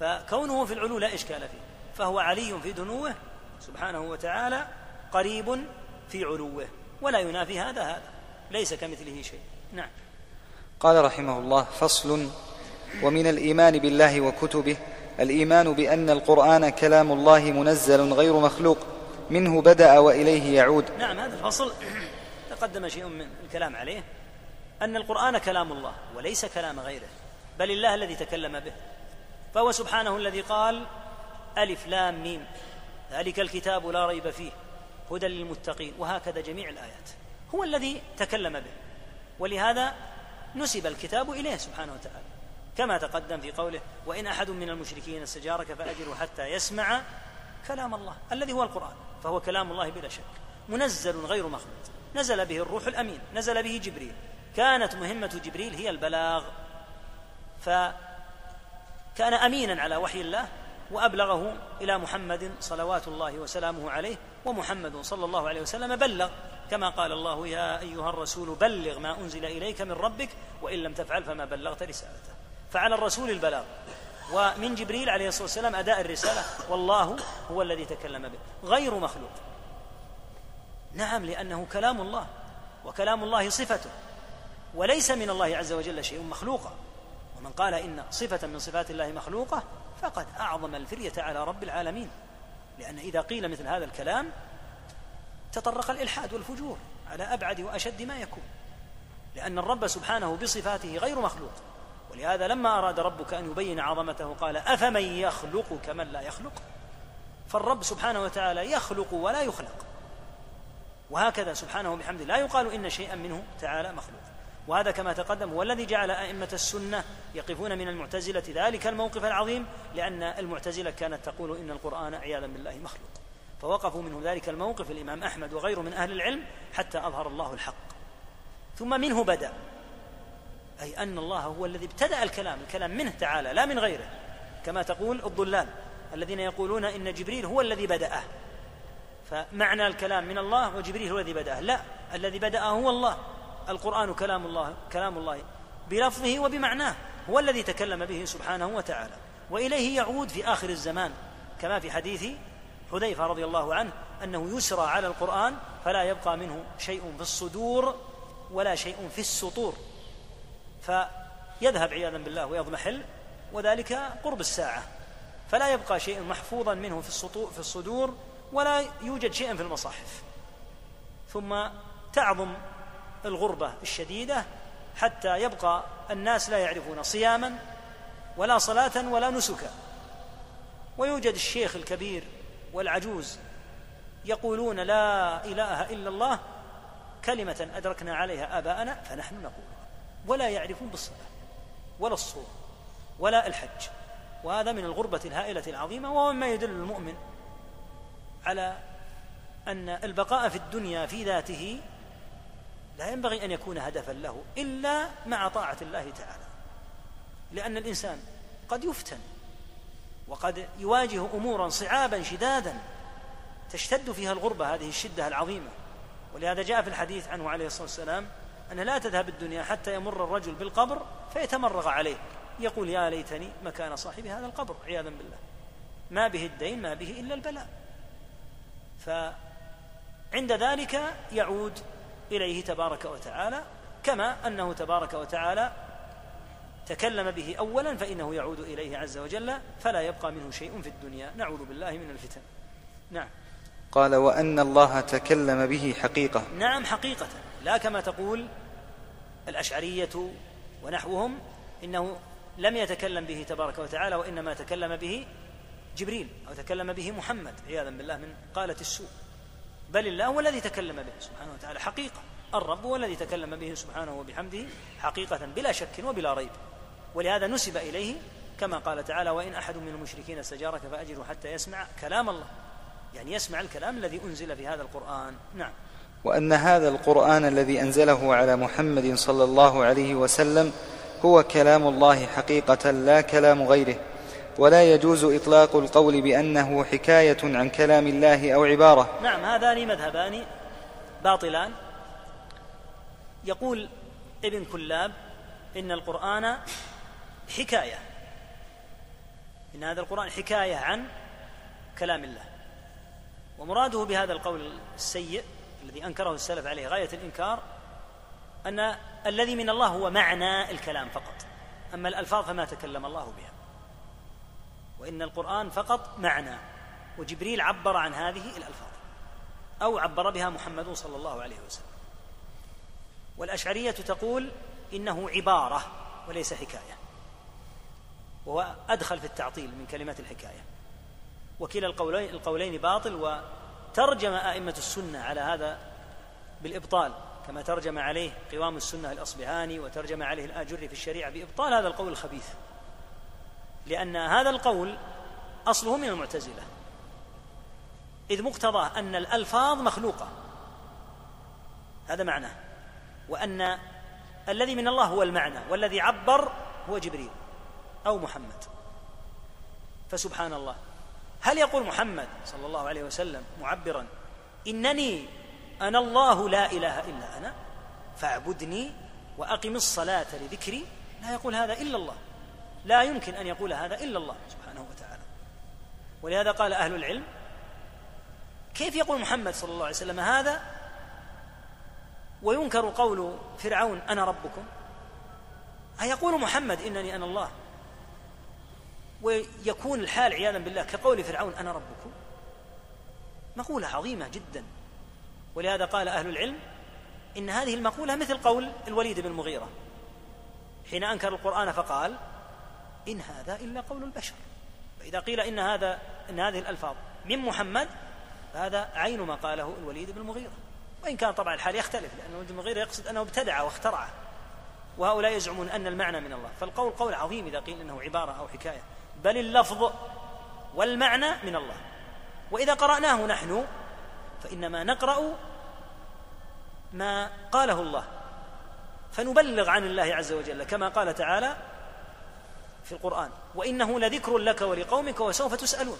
فكونه في العلو لا إشكال فيه. فهو علي في دنوه سبحانه وتعالى قريب في علوه ولا ينافي هذا هذا. ليس كمثله شيء. نعم. قال رحمه الله فصل ومن الإيمان بالله وكتبه الإيمان بأن القرآن كلام الله منزل غير مخلوق منه بدأ وإليه يعود. نعم هذا الفصل تقدم شيء من الكلام عليه أن القرآن كلام الله وليس كلام غيره بل الله الذي تكلم به. فهو سبحانه الذي قال ألف لام ميم ذلك الكتاب لا ريب فيه. هدى للمتقين وهكذا جميع الآيات. هو الذي تكلم به. ولهذا نسب الكتاب إليه سبحانه وتعالى. كما تقدم في قوله وإن أحد من المشركين استجارك فأجره حتى يسمع كلام الله. الذي هو القرآن فهو كلام الله بلا شك. منزل غير مخلوق. نزل به الروح الأمين نزل به جبريل. كانت مهمة جبريل هي البلاغ. فكان أمينا على وحي الله وأبلغه إلى محمد صلوات الله وسلامه عليه ومحمد صلى الله عليه وسلم بلغ كما قال الله يا أيها الرسول بلغ ما أنزل إليك من ربك وإن لم تفعل فما بلغت رسالته. فعلى الرسول البلاغ. ومن جبريل عليه الصلاة والسلام أداء الرسالة والله هو الذي تكلم به. غير مخلوق. نعم لأنه كلام الله وكلام الله صفته وليس من الله عز وجل شيء مخلوقا ومن قال إن صفة من صفات الله مخلوقة فقد أعظم الفرية على رب العالمين. لأن إذا قيل مثل هذا الكلام تطرق الإلحاد والفجور على أبعد وأشد ما يكون لأن الرب سبحانه بصفاته غير مخلوق ولهذا لما أراد ربك أن يبين عظمته قال أفمن يخلق كمن لا يخلق؟ فالرب سبحانه وتعالى يخلق ولا يخلق. وهكذا سبحانه بحمده لا يقال إن شيئا منه تعالى مخلوق. وهذا كما تقدم هو الذي جعل أئمة السنة يقفون من المعتزلة. ذلك الموقف العظيم لأن المعتزلة كانت تقول إن القرآن عياذا بالله مخلوق. فوقفوا منه ذلك الموقف الإمام أحمد وغيره من أهل العلم حتى أظهر الله الحق. ثم منه بدأ أي أن الله هو الذي ابتدأ الكلام الكلام منه تعالى لا من غيره. كما تقول الضلال الذين يقولون إن جبريل هو الذي بدأه. فمعنى الكلام من الله وجبريل هو الذي بدأه. لا الذي بدأه هو الله. القرآن كلام الله كلام الله بلفظه وبمعناه هو الذي تكلم به سبحانه وتعالى. وإليه يعود في آخر الزمان كما في حديث حذيفة رضي الله عنه أنه يسرى على القرآن فلا يبقى منه شيء في الصدور ولا شيء في السطور. فيذهب عياذا بالله ويضمحل وذلك قرب الساعة. فلا يبقى شيء محفوظا منه في السطور في الصدور ولا يوجد شيء في المصاحف. ثم تعظم الغربة الشديدة حتى يبقى الناس لا يعرفون صياما ولا صلاة ولا نسكا. ويوجد الشيخ الكبير والعجوز يقولون لا إله إلا الله كلمة أدركنا عليها آباءنا فنحن نقولها ولا يعرفون بالصلاة ولا الصوم ولا الحج. وهذا من الغربة الهائلة العظيمة وهو مما يدل المؤمن على أن البقاء في الدنيا في ذاته لا ينبغي أن يكون هدفا له إلا مع طاعة الله تعالى. لأن الإنسان قد يفتن وقد يواجه أمورا صعابا شدادا تشتد فيها الغربة هذه الشدة العظيمة. ولهذا جاء في الحديث عنه عليه الصلاة والسلام أن لا تذهب الدنيا حتى يمر الرجل بالقبر فيتمرغ عليه. يقول يا ليتني مكان صاحب هذا القبر عياذا بالله. ما به الدين ما به إلا البلاء. فعند ذلك يعود إليه تبارك وتعالى كما أنه تبارك وتعالى تكلم به أولا فإنه يعود إليه عز وجل فلا يبقى منه شيء في الدنيا. نعوذ بالله من الفتن. نعم. قال وأن الله تكلم به حقيقة. نعم حقيقة. لا كما تقول الأشعرية ونحوهم إنه لم يتكلم به تبارك وتعالى وإنما تكلم به جبريل أو تكلم به محمد عياذا بالله من قالة السوء. بل الله هو الذي تكلم به سبحانه وتعالى حقيقة. الرب هو الذي تكلم به سبحانه وبحمده حقيقة بلا شك وبلا ريب. ولهذا نسب إليه كما قال تعالى وإن أحد من المشركين استجارك فأجره حتى يسمع كلام الله. يعني يسمع الكلام الذي أنزل في هذا القرآن. نعم. وأن هذا القرآن الذي أنزله على محمد صلى الله عليه وسلم هو كلام الله حقيقة لا كلام غيره. ولا يجوز إطلاق القول بأنه حكاية عن كلام الله أو عبارة. نعم هذان مذهبان باطلان. يقول ابن كلاب إن القرآن حكاية. إن هذا القرآن حكاية عن كلام الله. ومراده بهذا القول السيء الذي أنكره السلف عليه غاية الإنكار أن الذي من الله هو معنى الكلام فقط. أما الألفاظ فما تكلم الله بها. وإن القرآن فقط معنى وجبريل عبر عن هذه الألفاظ أو عبر بها محمد صلى الله عليه وسلم. والأشعرية تقول إنه عبارة وليس حكاية وهو أدخل في التعطيل من كلمة الحكاية. وكلا القولين, القولين باطل وترجم أئمة السنة على هذا بالإبطال كما ترجم عليه قوام السنة الأصبهاني وترجم عليه الآجري في الشريعة بإبطال هذا القول الخبيث. لأن هذا القول أصله من المعتزلة. إذ مقتضاه أن الألفاظ مخلوقة. هذا معناه. وأن الذي من الله هو المعنى والذي عبر هو جبريل أو محمد. فسبحان الله. هل يقول محمد صلى الله عليه وسلم معبرا إنني أنا الله لا إله إلا أنا فاعبدني وأقم الصلاة لذكري لا يقول هذا إلا الله. لا يمكن أن يقول هذا إلا الله سبحانه وتعالى. ولهذا قال أهل العلم كيف يقول محمد صلى الله عليه وسلم هذا؟ وينكر قول فرعون أنا ربكم؟ أيقول محمد إنني أنا الله؟ ويكون الحال عياذا بالله كقول فرعون أنا ربكم؟ مقولة عظيمة جدا. ولهذا قال أهل العلم إن هذه المقولة مثل قول الوليد بن المغيرة. حين أنكر القرآن فقال إن هذا إلا قول البشر. فإذا قيل إن هذا إن هذه الألفاظ من محمد فهذا عين ما قاله الوليد بن المغيرة. وإن كان طبعا الحال يختلف لأن الوليد بن المغيرة يقصد أنه ابتدع واخترع وهؤلاء يزعمون أن المعنى من الله. فالقول قول عظيم إذا قيل إنه عبارة أو حكاية. بل اللفظ والمعنى من الله. وإذا قرأناه نحن فإنما نقرأ ما قاله الله. فنبلغ عن الله عز وجل. كما قال تعالى في القرآن. وإنه لذكر لك ولقومك وسوف تسألون.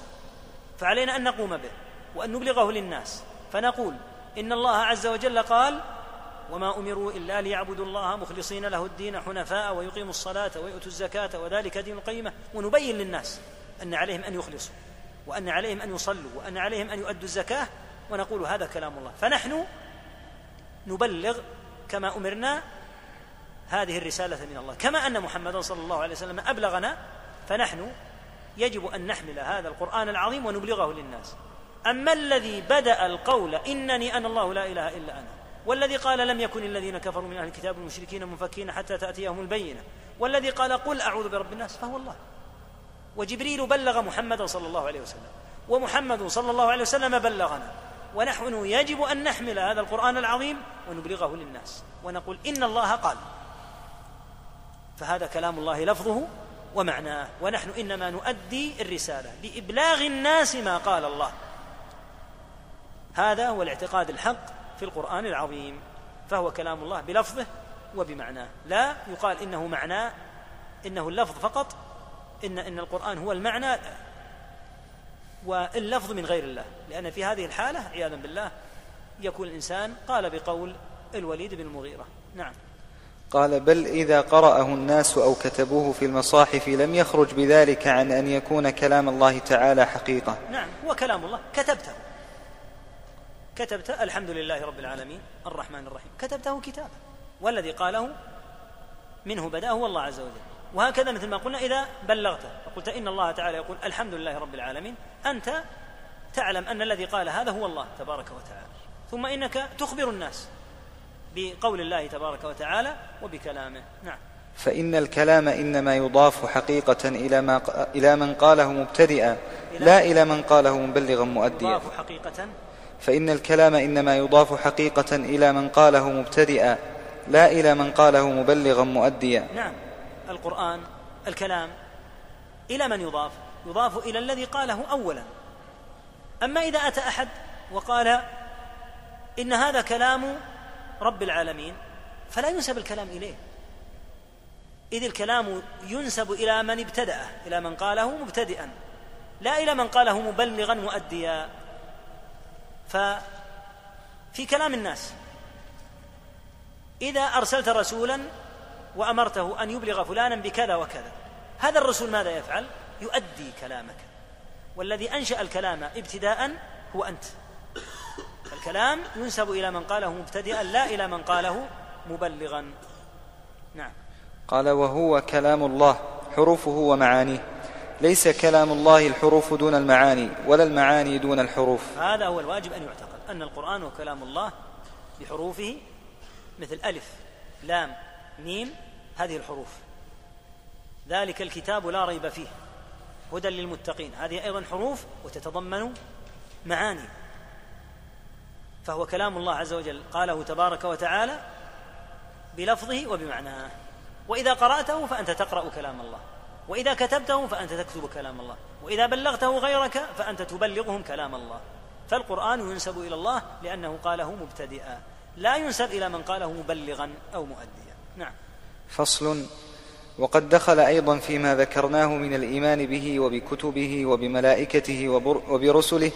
فعلينا أن نقوم به وأن نبلغه للناس. فنقول إن الله عز وجل قال وما أمروا إلا ليعبدوا الله مخلصين له الدين حنفاء ويقيموا الصلاة ويؤتوا الزكاة وذلك دين القيمة. ونبين للناس أن عليهم أن يخلصوا وأن عليهم أن يصلوا وأن عليهم أن يؤدوا الزكاة. ونقول هذا كلام الله. فنحن نبلغ كما أمرنا هذه الرسالة من الله. كما أن محمدا صلى الله عليه وسلم أبلغنا فنحن يجب أن نحمل هذا القرآن العظيم ونبلغه للناس. أما الذي بدأ القول إنني أنا الله لا إله إلا أنا والذي قال لم يكن الذين كفروا من أهل الكتاب المشركين منفكين حتى تأتيهم البينة والذي قال قل أعوذ برب الناس فهو الله. وجبريل بلغ محمدا صلى الله عليه وسلم ومحمد صلى الله عليه وسلم بلغنا. ونحن يجب أن نحمل هذا القرآن العظيم ونبلغه للناس. ونقول إن الله قال فهذا كلام الله لفظه ومعناه. ونحن إنما نؤدي الرسالة بابلاغ الناس ما قال الله. هذا هو الاعتقاد الحق في القرآن العظيم. فهو كلام الله بلفظه وبمعناه. لا يقال إنه معناه إنه اللفظ فقط إن إن القرآن هو المعنى واللفظ من غير الله. لأن في هذه الحالة عياذا بالله يكون الإنسان قال بقول الوليد بن المغيرة. نعم. قال بل إذا قرأه الناس أو كتبوه في المصاحف لم يخرج بذلك عن أن يكون كلام الله تعالى حقيقة. نعم هو كلام الله. كتبته. كتبت الحمد لله رب العالمين الرحمن الرحيم. كتبته كتابا. والذي قاله منه بدأ هو الله عز وجل. وهكذا مثل ما قلنا إذا بلغته. فقلت إن الله تعالى يقول الحمد لله رب العالمين. أنت تعلم أن الذي قال هذا هو الله تبارك وتعالى. ثم إنك تخبر الناس. بقول الله تبارك وتعالى وبكلامه. نعم. فإن الكلام إنما يضاف حقيقة إلى ما إلى من قاله مبتدئا لا إلى من قاله مبلغا مؤديا. يضاف حقيقة. فإن الكلام إنما يضاف حقيقة إلى من قاله مبتدئا لا إلى من قاله مبلغا مؤديا. نعم. القرآن الكلام إلى من يضاف؟ يضاف إلى الذي قاله أولا. أما إذا أتى أحد وقال إن هذا كلام رب العالمين فلا ينسب الكلام إليه. إذ الكلام ينسب إلى من ابتدأه إلى من قاله مبتدئا لا إلى من قاله مبلغا مؤديا. ففي كلام الناس إذا أرسلت رسولا وأمرته أن يبلغ فلانا بكذا وكذا هذا الرسول ماذا يفعل؟ يؤدي كلامك. والذي أنشأ الكلام ابتداء هو أنت. الكلام ينسب إلى من قاله مبتدئا لا إلى من قاله مبلغا. نعم. قال وهو كلام الله حروفه ومعانيه. ليس كلام الله الحروف دون المعاني ولا المعاني دون الحروف. هذا هو الواجب أن يعتقد أن القرآن هو كلام الله بحروفه مثل ألف لام ميم هذه الحروف. ذلك الكتاب لا ريب فيه هدى للمتقين. هذه أيضا حروف وتتضمن معاني. فهو كلام الله عز وجل. قاله تبارك وتعالى بلفظه وبمعناه. وإذا قرأته فأنت تقرأ كلام الله. وإذا كتبته فأنت تكتب كلام الله. وإذا بلغته غيرك فأنت تبلغهم كلام الله. فالقرآن ينسب إلى الله لأنه قاله مبتدئا. لا ينسب إلى من قاله مبلغا أو مؤديا. نعم. فصل. وقد دخل أيضا فيما ذكرناه من الإيمان به وبكتبه وبملائكته وبرسله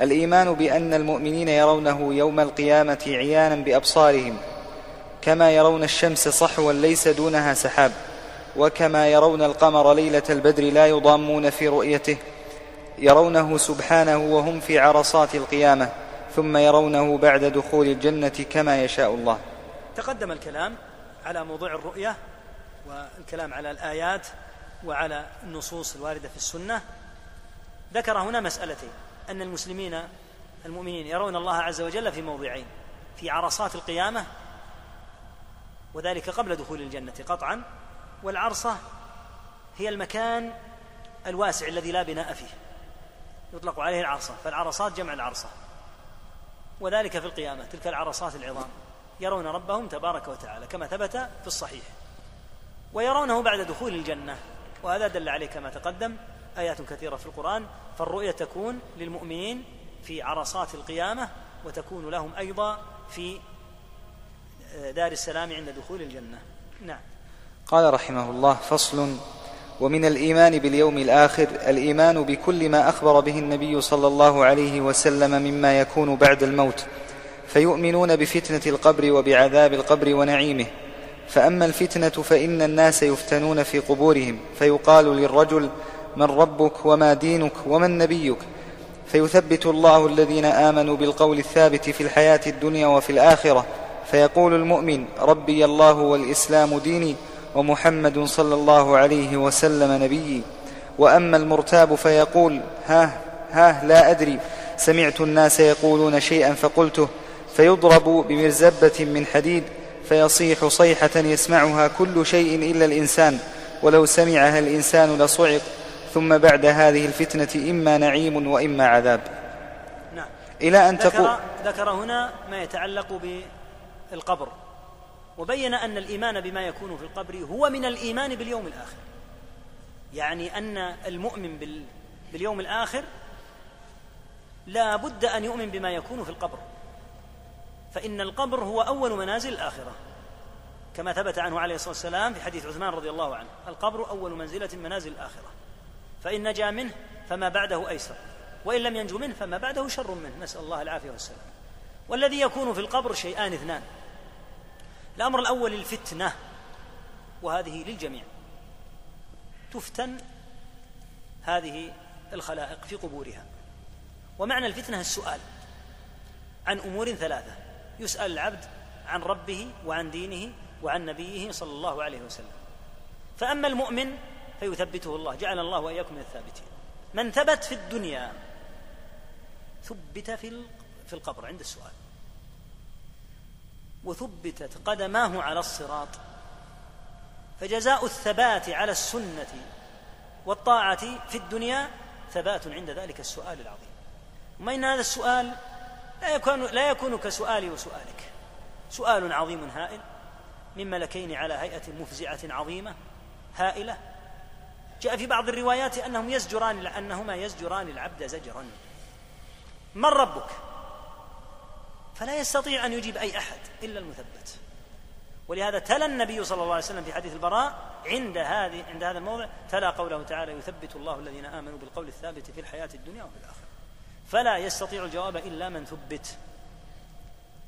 الإيمان بأن المؤمنين يرونه يوم القيامة عيانا بأبصارهم كما يرون الشمس صحوا ليس دونها سحاب وكما يرون القمر ليلة البدر لا يضامون في رؤيته يرونه سبحانه وهم في عرصات القيامة ثم يرونه بعد دخول الجنة كما يشاء الله. تقدم الكلام على موضوع الرؤية والكلام على الآيات وعلى النصوص الواردة في السنة. ذكر هنا مسألتين. أن المسلمين المؤمنين يرون الله عز وجل في موضعين في عرصات القيامة وذلك قبل دخول الجنة قطعا والعرصة هي المكان الواسع الذي لا بناء فيه يطلق عليه العرصة فالعرصات جمع العرصة. وذلك في القيامة تلك العرصات العظام يرون ربهم تبارك وتعالى كما ثبت في الصحيح ويرونه بعد دخول الجنة وهذا دل عليه كما تقدم آيات كثيرة في القرآن فالرؤية تكون للمؤمنين في عرصات القيامة وتكون لهم أيضا في دار السلام عند دخول الجنة. نعم. قال رحمه الله فصل ومن الإيمان باليوم الآخر الإيمان بكل ما أخبر به النبي صلى الله عليه وسلم مما يكون بعد الموت. فيؤمنون بفتنة القبر وبعذاب القبر ونعيمه. فأما الفتنة فإن الناس يفتنون في قبورهم. فيقال للرجل من ربك وما دينك ومن نبيك. فيثبت الله الذين آمنوا بالقول الثابت في الحياة الدنيا وفي الآخرة. فيقول المؤمن ربي الله والإسلام ديني ومحمد صلى الله عليه وسلم نبيي. وأما المرتاب فيقول ها ها لا أدري. سمعت الناس يقولون شيئا فقلته. فيضرب بمرزبة من حديد. فيصيح صيحة يسمعها كل شيء إلا الإنسان. ولو سمعها الإنسان لصعق. ثم بعد هذه الفتنة إما نعيم وإما عذاب. نعم. أن ذكر, تقول ذكر هنا ما يتعلق بالقبر. وبين أن الإيمان بما يكون في القبر هو من الإيمان باليوم الآخر. يعني أن المؤمن باليوم الآخر لا بد أن يؤمن بما يكون في القبر. فإن القبر هو أول منازل الآخرة. كما ثبت عنه عليه الصلاة والسلام في حديث عثمان رضي الله عنه. القبر أول منزلة منازل الآخرة. فإن نجا منه فما بعده أيسر وإن لم ينجو منه فما بعده شر منه. نسأل الله العافية والسلام. والذي يكون في القبر شيئان اثنان. الأمر الأول الفتنة وهذه للجميع. تفتن هذه الخلائق في قبورها. ومعنى الفتنة السؤال عن أمور ثلاثة. يسأل العبد عن ربه وعن دينه وعن نبيه صلى الله عليه وسلم. فأما المؤمن فيثبته الله. جعل الله وإياكم من الثابتين. من ثبت في الدنيا ثبت في في القبر. عند السؤال. وثبتت قدماه على الصراط. فجزاء الثبات على السنة والطاعة في الدنيا ثبات عند ذلك السؤال العظيم. وما إن هذا السؤال لا يكون لا يكون كسؤالي وسؤالك. سؤال عظيم هائل. من ملكين على هيئة مفزعة عظيمة هائلة. جاء في بعض الروايات أنهم يزجران أنهما يزجران العبد زجرا. من ربك؟ فلا يستطيع أن يجيب أي أحد إلا المثبت. ولهذا تلا النبي صلى الله عليه وسلم في حديث البراء عند هذه عند هذا الموضع تلا قوله تعالى يثبت الله الذين آمنوا بالقول الثابت في الحياة الدنيا وفي الآخرة. فلا يستطيع الجواب إلا من ثبت.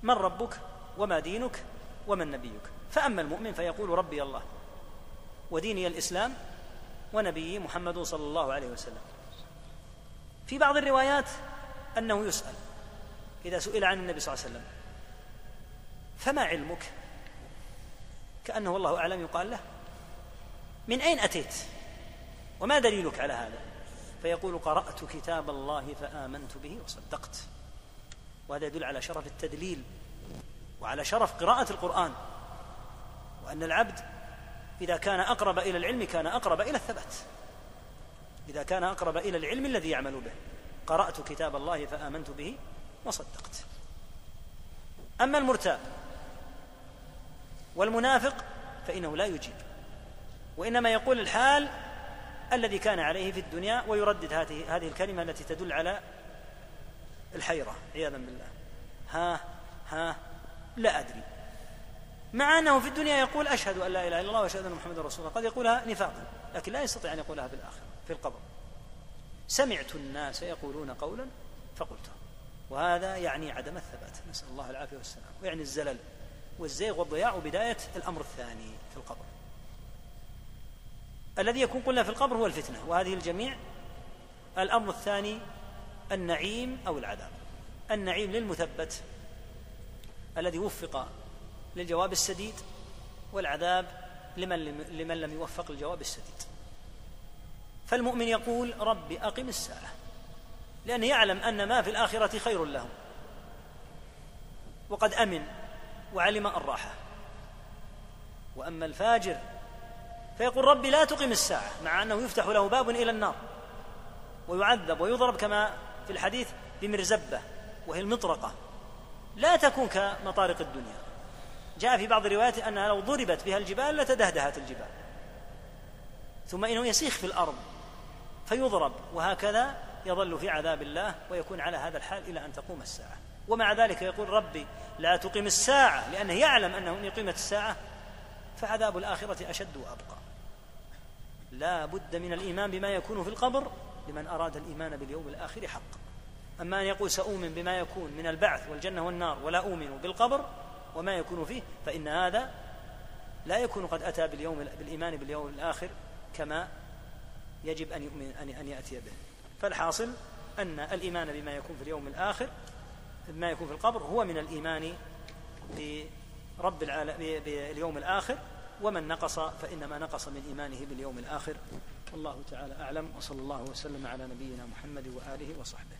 من ربك؟ وما دينك؟ ومن نبيك. فأما المؤمن فيقول ربي الله. وديني الإسلام ونبيي محمد صلى الله عليه وسلم. في بعض الروايات أنه يسأل إذا سئل عن النبي صلى الله عليه وسلم فما علمك؟ كأنه والله أعلم يقال له من أين أتيت؟ وما دليلك على هذا؟ فيقول قرأت كتاب الله فآمنت به وصدقت. وهذا يدل على شرف التدليل وعلى شرف قراءة القرآن وأن العبد إذا كان أقرب إلى العلم كان أقرب إلى الثبات. إذا كان أقرب إلى العلم الذي يعمل به. قرأت كتاب الله فآمنت به وصدقت. أما المرتاب والمنافق فإنه لا يجيب. وإنما يقول الحال الذي كان عليه في الدنيا ويردد هذه هذه الكلمة التي تدل على الحيرة. عياذا بالله. ها ها لا أدري. مع أنه في الدنيا يقول أشهد أن لا إله إلا الله وأشهد أن محمدا رسول الله. قد يقولها نفاقا لكن لا يستطيع أن يقولها في الآخرة في القبر. سمعت الناس يقولون قولا فقلته وهذا يعني عدم الثبات. نسأل الله العافية والسلام. ويعني الزلل والزيغ والضياع بداية الأمر الثاني في القبر. الذي يكون قلنا في القبر هو الفتنة وهذه الجميع. الأمر الثاني النعيم أو العذاب. النعيم للمثبت الذي وفق للجواب السديد والعذاب لمن, لمن لم يوفق الجواب السديد. فالمؤمن يقول رب أقم الساعة لأنه يعلم أن ما في الآخرة خير له وقد أمن وعلم الراحة. وأما الفاجر فيقول ربي لا تقم الساعة مع أنه يفتح له باب إلى النار ويعذب ويضرب كما في الحديث بمرزبة وهي المطرقة. لا تكون كمطارق الدنيا. جاء في بعض الروايات أنها لو ضربت بها الجبال لتدهدهت الجبال. ثم إنه يسيخ في الأرض فيضرب وهكذا يظل في عذاب الله ويكون على هذا الحال إلى أن تقوم الساعة. ومع ذلك يقول ربي لا تقم الساعة لأنه يعلم أنه إن قيمت الساعة فعذاب الآخرة أشد وأبقى. لا بد من الإيمان بما يكون في القبر لمن أراد الإيمان باليوم الآخر حقا. أما أن يقول سأؤمن بما يكون من البعث والجنة والنار ولا أؤمن بالقبر وما يكون فيه فإن هذا لا يكون قد أتى باليوم بالإيمان باليوم الآخر كما يجب أن يؤمن أن أن يأتي به. فالحاصل أن الإيمان بما يكون في اليوم الآخر بما يكون في القبر هو من الإيمان برب العالم باليوم الآخر ومن نقص فإنما نقص من إيمانه باليوم الآخر. والله تعالى أعلم وصلى الله وسلم على نبينا محمد وآله وصحبه.